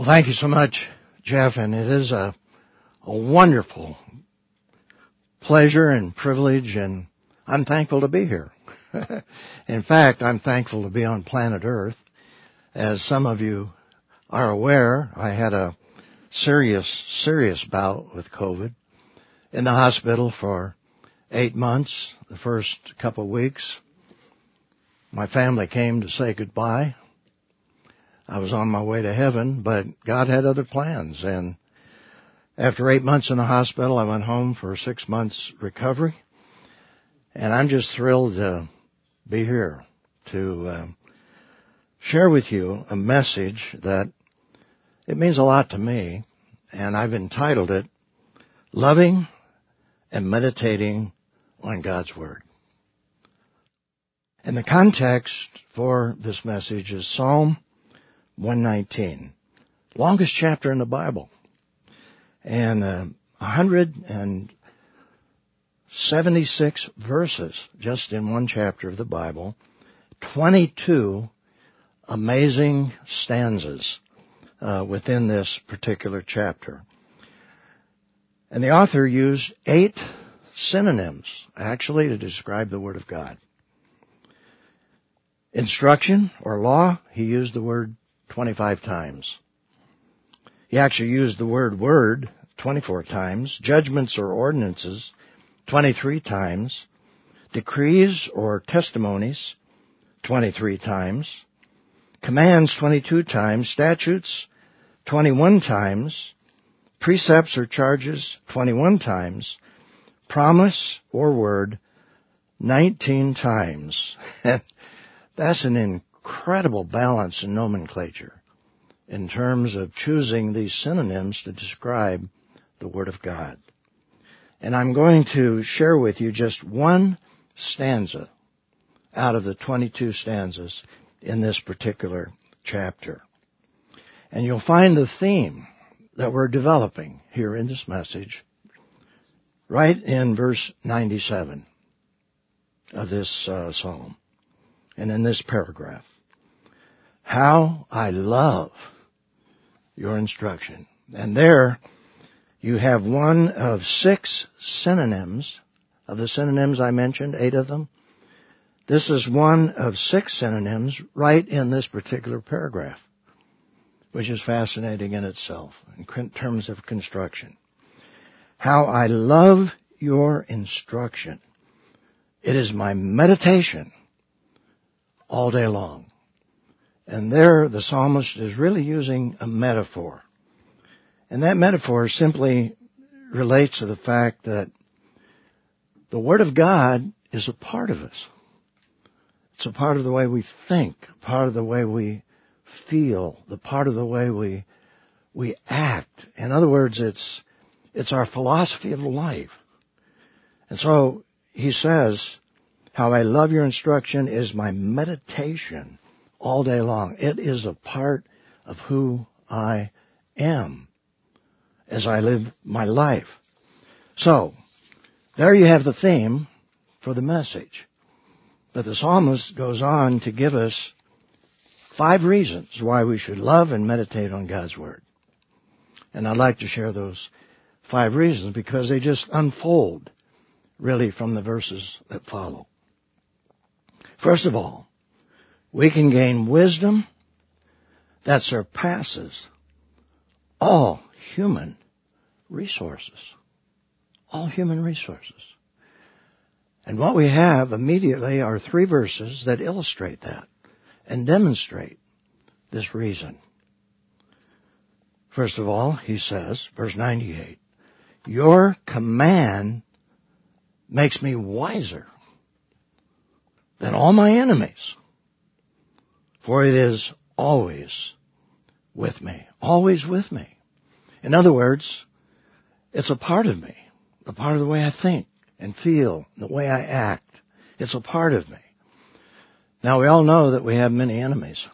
Well, thank you so much, Jeff, and it is a, a wonderful pleasure and privilege, and I'm thankful to be here. In fact, I'm thankful to be on planet Earth. As some of you are aware, I had a serious, serious bout with COVID in the hospital for eight months, the first couple of weeks. My family came to say goodbye. I was on my way to heaven, but God had other plans. And after eight months in the hospital, I went home for six months recovery. And I'm just thrilled to be here to uh, share with you a message that it means a lot to me. And I've entitled it, Loving and Meditating on God's Word. And the context for this message is Psalm 119. Longest chapter in the Bible. And uh, 176 verses just in one chapter of the Bible. 22 amazing stanzas uh, within this particular chapter. And the author used eight synonyms actually to describe the Word of God. Instruction or law, he used the word 25 times. He actually used the word word 24 times, judgments or ordinances 23 times, decrees or testimonies 23 times, commands 22 times, statutes 21 times, precepts or charges 21 times, promise or word 19 times. That's an incredible balance in nomenclature in terms of choosing these synonyms to describe the Word of God. And I'm going to share with you just one stanza out of the 22 stanzas in this particular chapter. And you'll find the theme that we're developing here in this message right in verse 97 of this uh, psalm and in this paragraph. How I love your instruction. And there you have one of six synonyms of the synonyms I mentioned, eight of them. This is one of six synonyms right in this particular paragraph, which is fascinating in itself in terms of construction. How I love your instruction. It is my meditation all day long. And there the psalmist is really using a metaphor. And that metaphor simply relates to the fact that the Word of God is a part of us. It's a part of the way we think, part of the way we feel, the part of the way we, we act. In other words, it's, it's our philosophy of life. And so he says, how I love your instruction is my meditation all day long. It is a part of who I am as I live my life. So, there you have the theme for the message. But the psalmist goes on to give us five reasons why we should love and meditate on God's Word. And I'd like to share those five reasons because they just unfold really from the verses that follow. First of all, we can gain wisdom that surpasses all human resources. All human resources. And what we have immediately are three verses that illustrate that and demonstrate this reason. First of all, he says, verse 98, Your command makes me wiser than all my enemies. For it is always with me. Always with me. In other words, it's a part of me. A part of the way I think and feel, the way I act. It's a part of me. Now we all know that we have many enemies.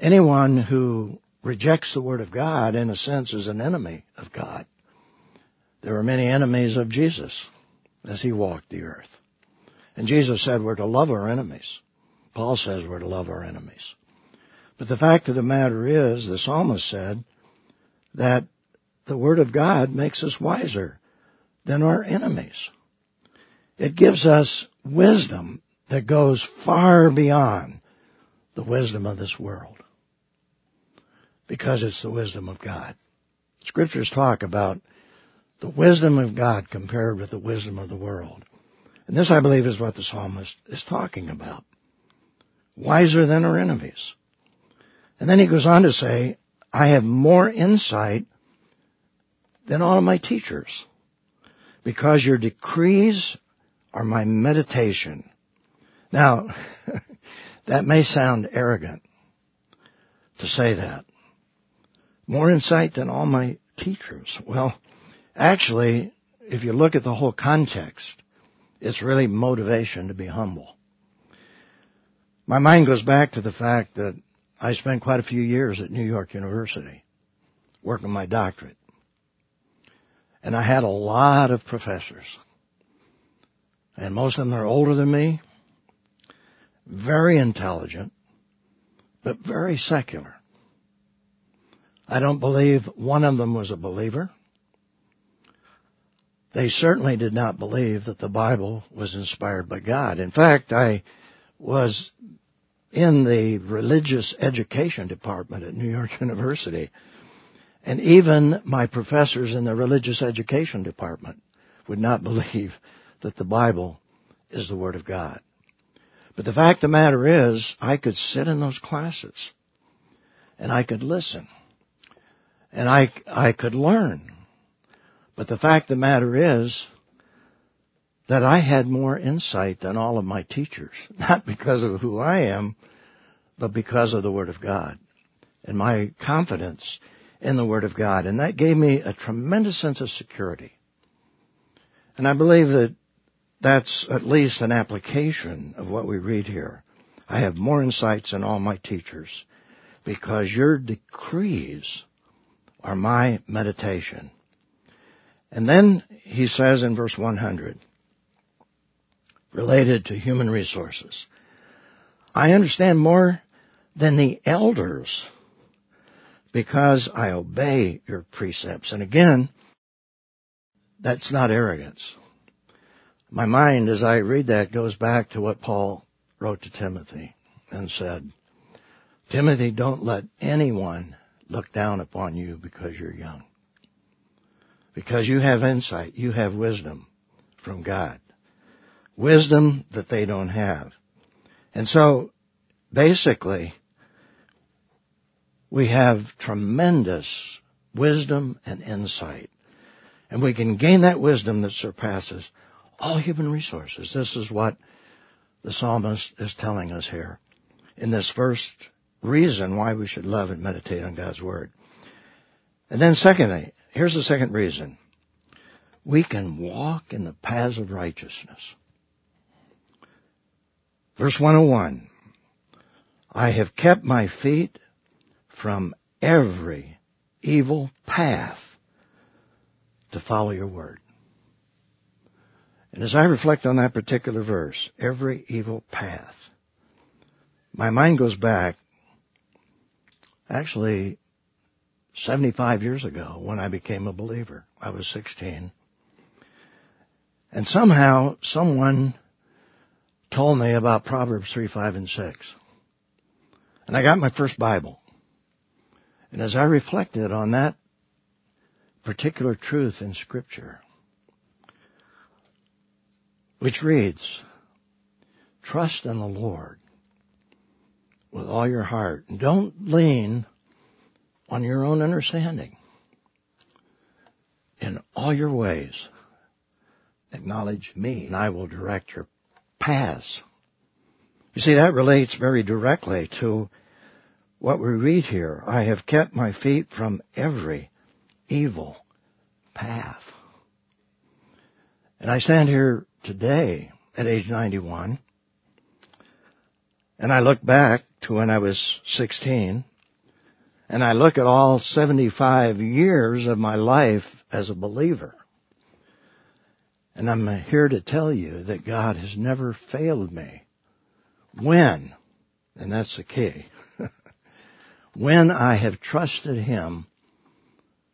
Anyone who rejects the Word of God, in a sense, is an enemy of God. There were many enemies of Jesus as he walked the earth. And Jesus said we're to love our enemies. Paul says we're to love our enemies. But the fact of the matter is, the psalmist said, that the Word of God makes us wiser than our enemies. It gives us wisdom that goes far beyond the wisdom of this world. Because it's the wisdom of God. Scriptures talk about the wisdom of God compared with the wisdom of the world. And this, I believe, is what the psalmist is talking about. Wiser than our enemies. And then he goes on to say, I have more insight than all of my teachers because your decrees are my meditation. Now, that may sound arrogant to say that. More insight than all my teachers. Well, actually, if you look at the whole context, it's really motivation to be humble. My mind goes back to the fact that I spent quite a few years at New York University working my doctorate. And I had a lot of professors. And most of them are older than me, very intelligent, but very secular. I don't believe one of them was a believer. They certainly did not believe that the Bible was inspired by God. In fact, I was in the religious education department at New York University. And even my professors in the religious education department would not believe that the Bible is the Word of God. But the fact of the matter is, I could sit in those classes and I could listen and I, I could learn. But the fact of the matter is that I had more insight than all of my teachers, not because of who I am, but because of the Word of God and my confidence in the Word of God. And that gave me a tremendous sense of security. And I believe that that's at least an application of what we read here. I have more insights than all my teachers because your decrees are my meditation. And then he says in verse 100, related to human resources, I understand more than the elders because I obey your precepts. And again, that's not arrogance. My mind, as I read that, goes back to what Paul wrote to Timothy and said, Timothy, don't let anyone look down upon you because you're young. Because you have insight, you have wisdom from God. Wisdom that they don't have. And so, basically, we have tremendous wisdom and insight. And we can gain that wisdom that surpasses all human resources. This is what the psalmist is telling us here in this first reason why we should love and meditate on God's Word. And then secondly, here's the second reason. We can walk in the paths of righteousness. Verse 101. I have kept my feet from every evil path to follow your word. And as I reflect on that particular verse, every evil path, my mind goes back actually 75 years ago when I became a believer. I was 16. And somehow someone told me about Proverbs 3, 5, and 6. And I got my first Bible. And as I reflected on that particular truth in Scripture, which reads, Trust in the Lord with all your heart. And don't lean on your own understanding. In all your ways, acknowledge me, and I will direct your paths. You see, that relates very directly to what we read here. I have kept my feet from every evil path. And I stand here today at age 91, and I look back to when I was 16, and I look at all 75 years of my life as a believer. And I'm here to tell you that God has never failed me. When? And that's the key. when I have trusted Him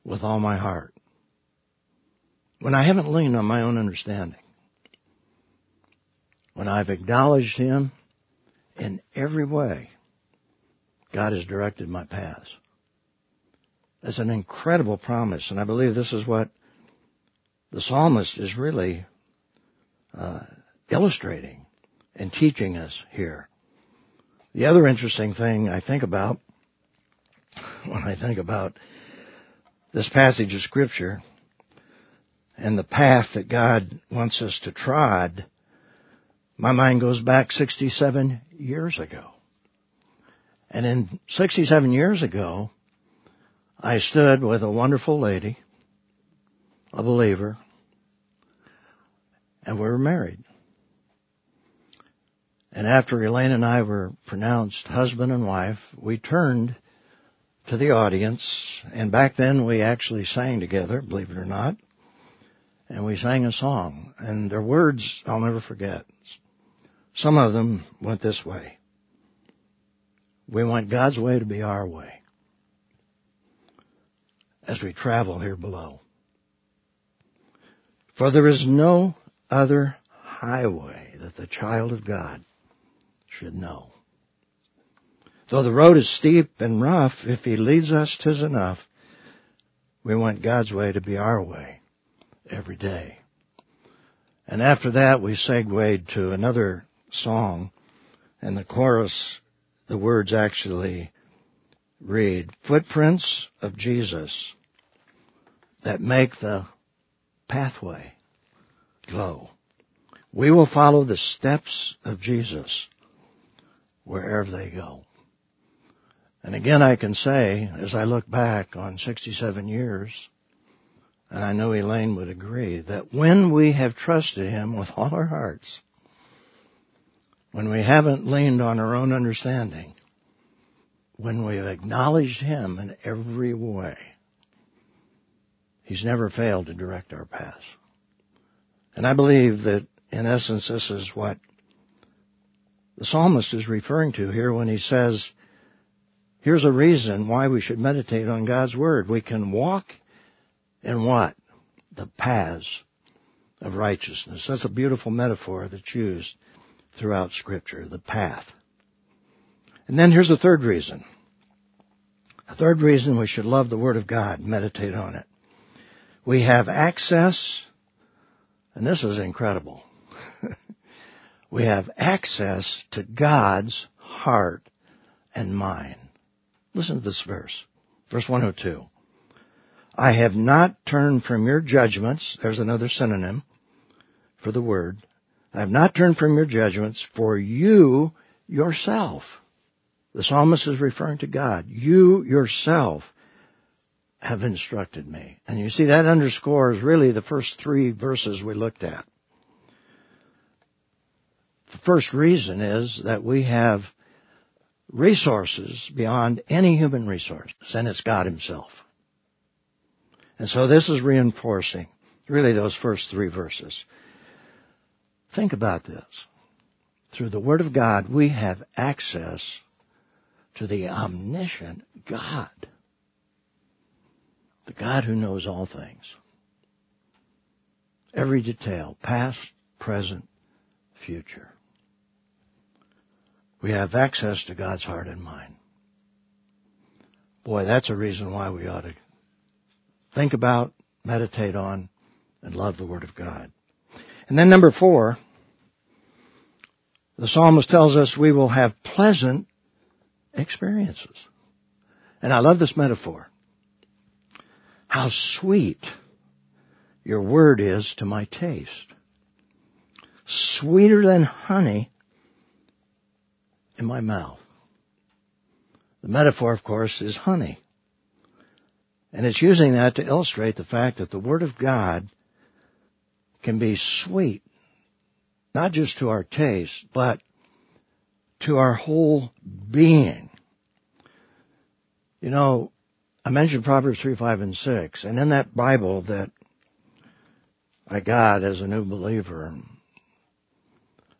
with all my heart. When I haven't leaned on my own understanding. When I've acknowledged Him in every way, God has directed my paths. That's an incredible promise, and I believe this is what the psalmist is really uh, illustrating and teaching us here. The other interesting thing I think about when I think about this passage of scripture and the path that God wants us to trod, my mind goes back 67 years ago. And in 67 years ago, I stood with a wonderful lady, a believer, and we were married. And after Elaine and I were pronounced husband and wife, we turned to the audience, and back then we actually sang together, believe it or not, and we sang a song, and their words I'll never forget. Some of them went this way. We want God's way to be our way as we travel here below. For there is no other highway that the child of God should know. Though the road is steep and rough, if He leads us, tis enough. We want God's way to be our way every day. And after that, we segued to another song, and the chorus, the words actually read, Footprints of Jesus that make the pathway glow. We will follow the steps of Jesus wherever they go. And again, I can say, as I look back on 67 years, and I know Elaine would agree, that when we have trusted Him with all our hearts, when we haven't leaned on our own understanding, when we have acknowledged Him in every way, He's never failed to direct our paths. And I believe that in essence this is what the psalmist is referring to here when he says, here's a reason why we should meditate on God's Word. We can walk in what? The paths of righteousness. That's a beautiful metaphor that's used throughout Scripture, the path. And then here's a third reason. A third reason we should love the Word of God, meditate on it. We have access, and this is incredible. we have access to God's heart and mind. Listen to this verse. Verse 102. I have not turned from your judgments. There's another synonym for the word. I have not turned from your judgments for you yourself. The psalmist is referring to God. You yourself have instructed me. And you see that underscores really the first three verses we looked at. The first reason is that we have resources beyond any human resources, and it's God Himself. And so this is reinforcing really those first three verses. Think about this. Through the Word of God, we have access to the omniscient God. The God who knows all things. Every detail, past, present, future. We have access to God's heart and mind. Boy, that's a reason why we ought to think about, meditate on, and love the Word of God. And then number four, the psalmist tells us we will have pleasant experiences. And I love this metaphor. How sweet your word is to my taste. Sweeter than honey in my mouth. The metaphor, of course, is honey. And it's using that to illustrate the fact that the Word of God can be sweet, not just to our taste, but to our whole being. You know, I mentioned Proverbs 3, 5, and 6, and in that Bible that I got as a new believer,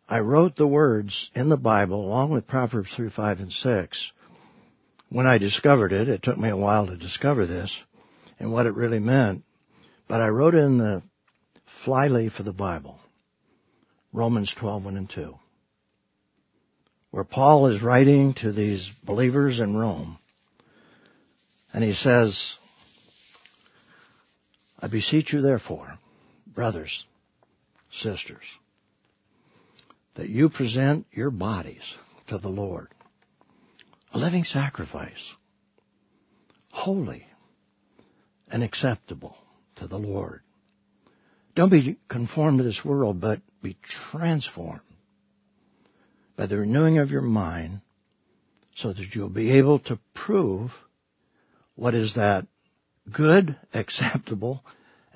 I wrote the words in the Bible along with Proverbs 3, 5, and 6 when I discovered it, it took me a while to discover this and what it really meant, but I wrote in the flyleaf of the Bible, Romans 12, 1 and 2, where Paul is writing to these believers in Rome, and he says, I beseech you therefore, brothers, sisters, that you present your bodies to the Lord, a living sacrifice, holy and acceptable to the Lord. Don't be conformed to this world, but be transformed by the renewing of your mind so that you'll be able to prove what is that good, acceptable,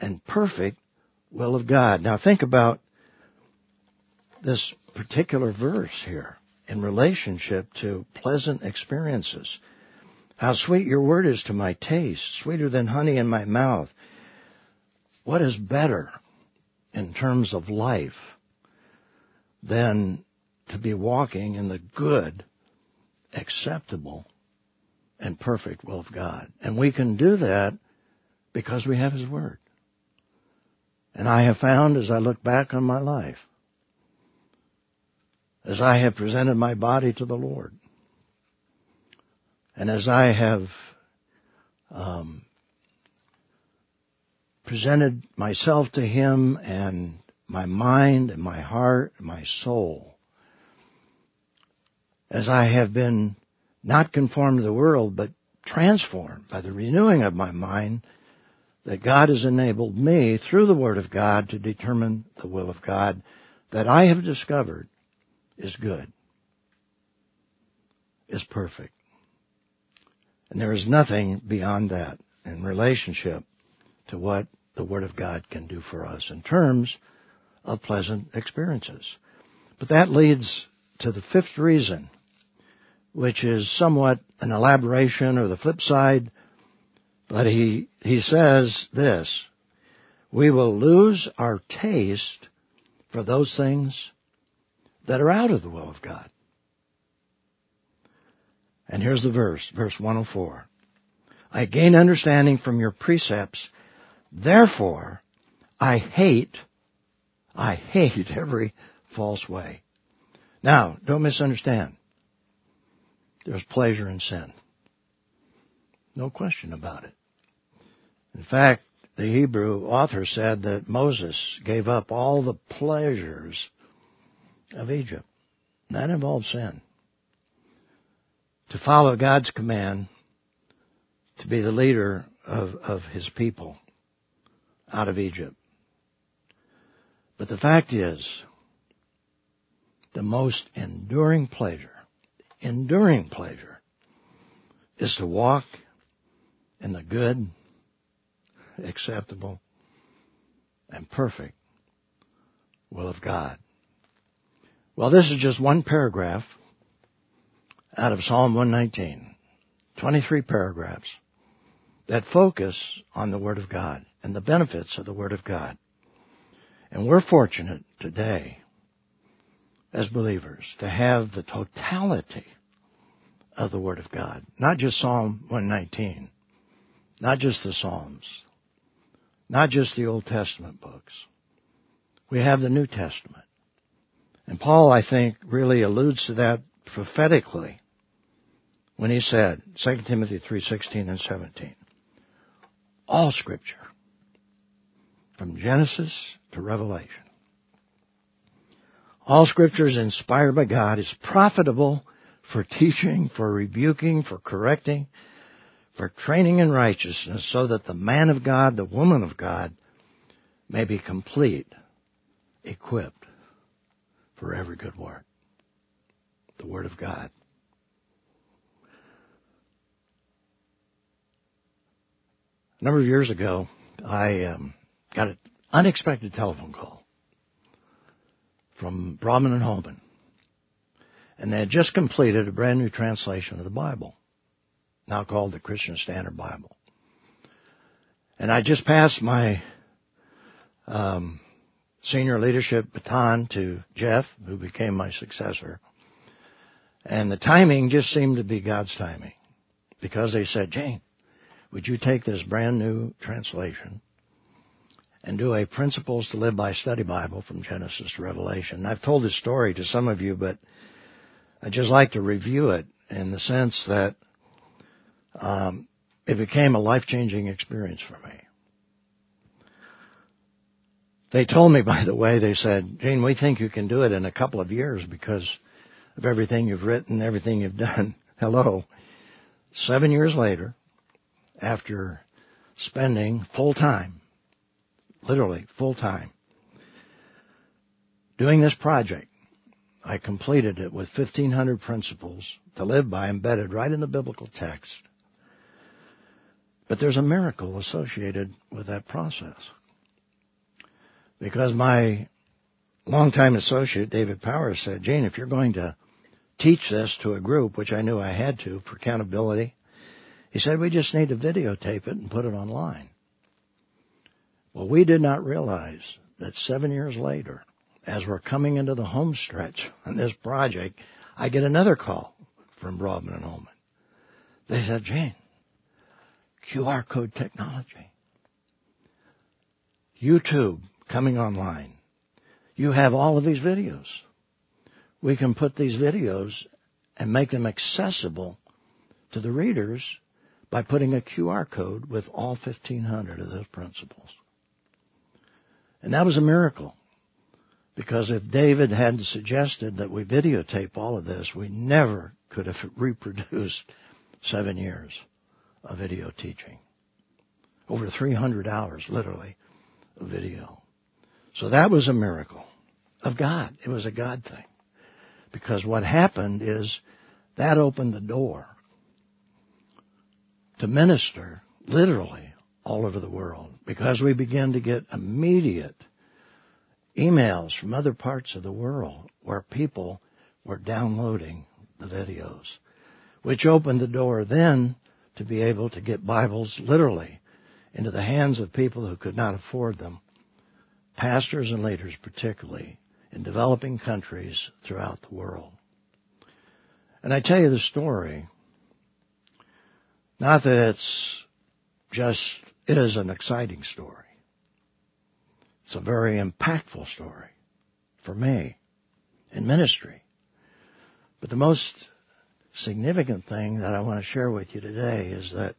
and perfect will of God. Now think about this particular verse here in relationship to pleasant experiences. How sweet your word is to my taste, sweeter than honey in my mouth. What is better in terms of life than to be walking in the good, acceptable, and perfect will of God? And we can do that because we have His Word. And I have found as I look back on my life, as I have presented my body to the Lord, and as I have um, presented myself to Him and my mind and my heart and my soul, as I have been not conformed to the world, but transformed by the renewing of my mind, that God has enabled me through the Word of God to determine the will of God that I have discovered is good, is perfect. And there is nothing beyond that in relationship to what the Word of God can do for us in terms of pleasant experiences. But that leads to the fifth reason, which is somewhat an elaboration or the flip side, but he, he says this, we will lose our taste for those things that are out of the will of God. And here's the verse, verse 104. I gain understanding from your precepts. Therefore, I hate, I hate every false way. Now, don't misunderstand. There's pleasure in sin. No question about it. In fact, the Hebrew author said that Moses gave up all the pleasures of Egypt. That involves sin. To follow God's command to be the leader of, of his people out of Egypt. But the fact is, the most enduring pleasure, enduring pleasure, is to walk in the good, acceptable, and perfect will of God. Well, this is just one paragraph out of Psalm 119. 23 paragraphs that focus on the Word of God and the benefits of the Word of God. And we're fortunate today as believers to have the totality of the Word of God. Not just Psalm 119. Not just the Psalms. Not just the Old Testament books. We have the New Testament. And Paul, I think, really alludes to that prophetically when he said, 2 Timothy 3:16 and 17, all scripture from Genesis to Revelation. All scripture is inspired by God, is profitable for teaching, for rebuking, for correcting, for training in righteousness, so that the man of God, the woman of God, may be complete, equipped for every good work. The Word of God. A number of years ago, I um, got an unexpected telephone call from Broadman and Holman. And they had just completed a brand new translation of the Bible, now called the Christian Standard Bible. And I just passed my um, senior leadership baton to Jeff, who became my successor. And the timing just seemed to be God's timing. because they said, Gene, would you take this brand new translation and do a Principles to Live by study Bible from Genesis to Revelation? I've told this story to some of you, but I'd just like to review it in the sense that um, it became a life-changing experience for me. They told me, by the way, they said, Gene, we think you can do it in a couple of years because of everything you've written, everything you've done. Hello. Seven years later, after spending full time, literally full time, doing this project, I completed it with 1500 principles to live by embedded right in the biblical text. But there's a miracle associated with that process. Because my longtime associate, David Powers, said, Gene, if you're going to teach this to a group, which I knew I had to for accountability, he said, we just need to videotape it and put it online. Well, we did not realize that seven years later, as we're coming into the home stretch on this project, I get another call from Broadman and Holman. They said, Gene, QR code technology. YouTube coming online. You have all of these videos. We can put these videos and make them accessible to the readers by putting a QR code with all 1500 of those principles. And that was a miracle. Because if David hadn't suggested that we videotape all of this, we never could have reproduced seven years of video teaching. Over 300 hours, literally, of video. So that was a miracle of God. It was a God thing. Because what happened is that opened the door to minister literally all over the world because we began to get immediate emails from other parts of the world where people were downloading the videos, which opened the door then to be able to get Bibles literally into the hands of people who could not afford them pastors and leaders particularly, in developing countries throughout the world. And I tell you the story, not that it's just, it is an exciting story. It's a very impactful story for me in ministry. But the most significant thing that I want to share with you today is that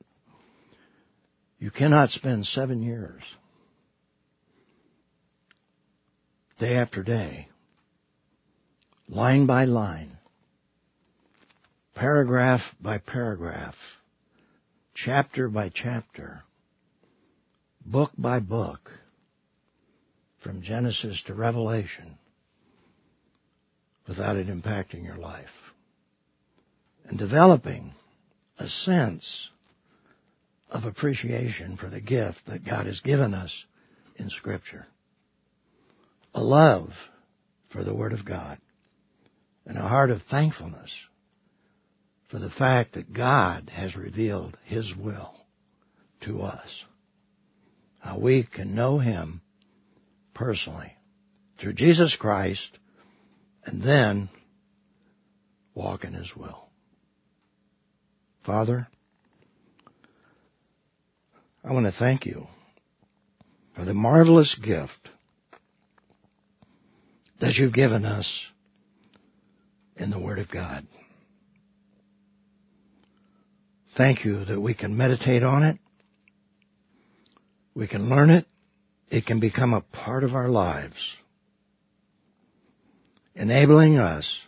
you cannot spend seven years day after day, line by line, paragraph by paragraph, chapter by chapter, book by book, from Genesis to Revelation, without it impacting your life. And developing a sense of appreciation for the gift that God has given us in Scripture a love for the Word of God and a heart of thankfulness for the fact that God has revealed His will to us. How we can know Him personally through Jesus Christ and then walk in His will. Father, I want to thank you for the marvelous gift that you've given us in the Word of God. Thank you that we can meditate on it. We can learn it. It can become a part of our lives, enabling us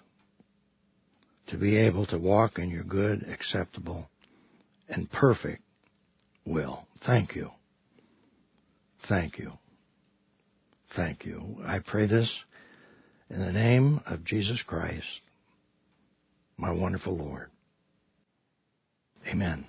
to be able to walk in your good, acceptable, and perfect will. Thank you. Thank you. Thank you. I pray this in the name of Jesus Christ, my wonderful Lord. Amen.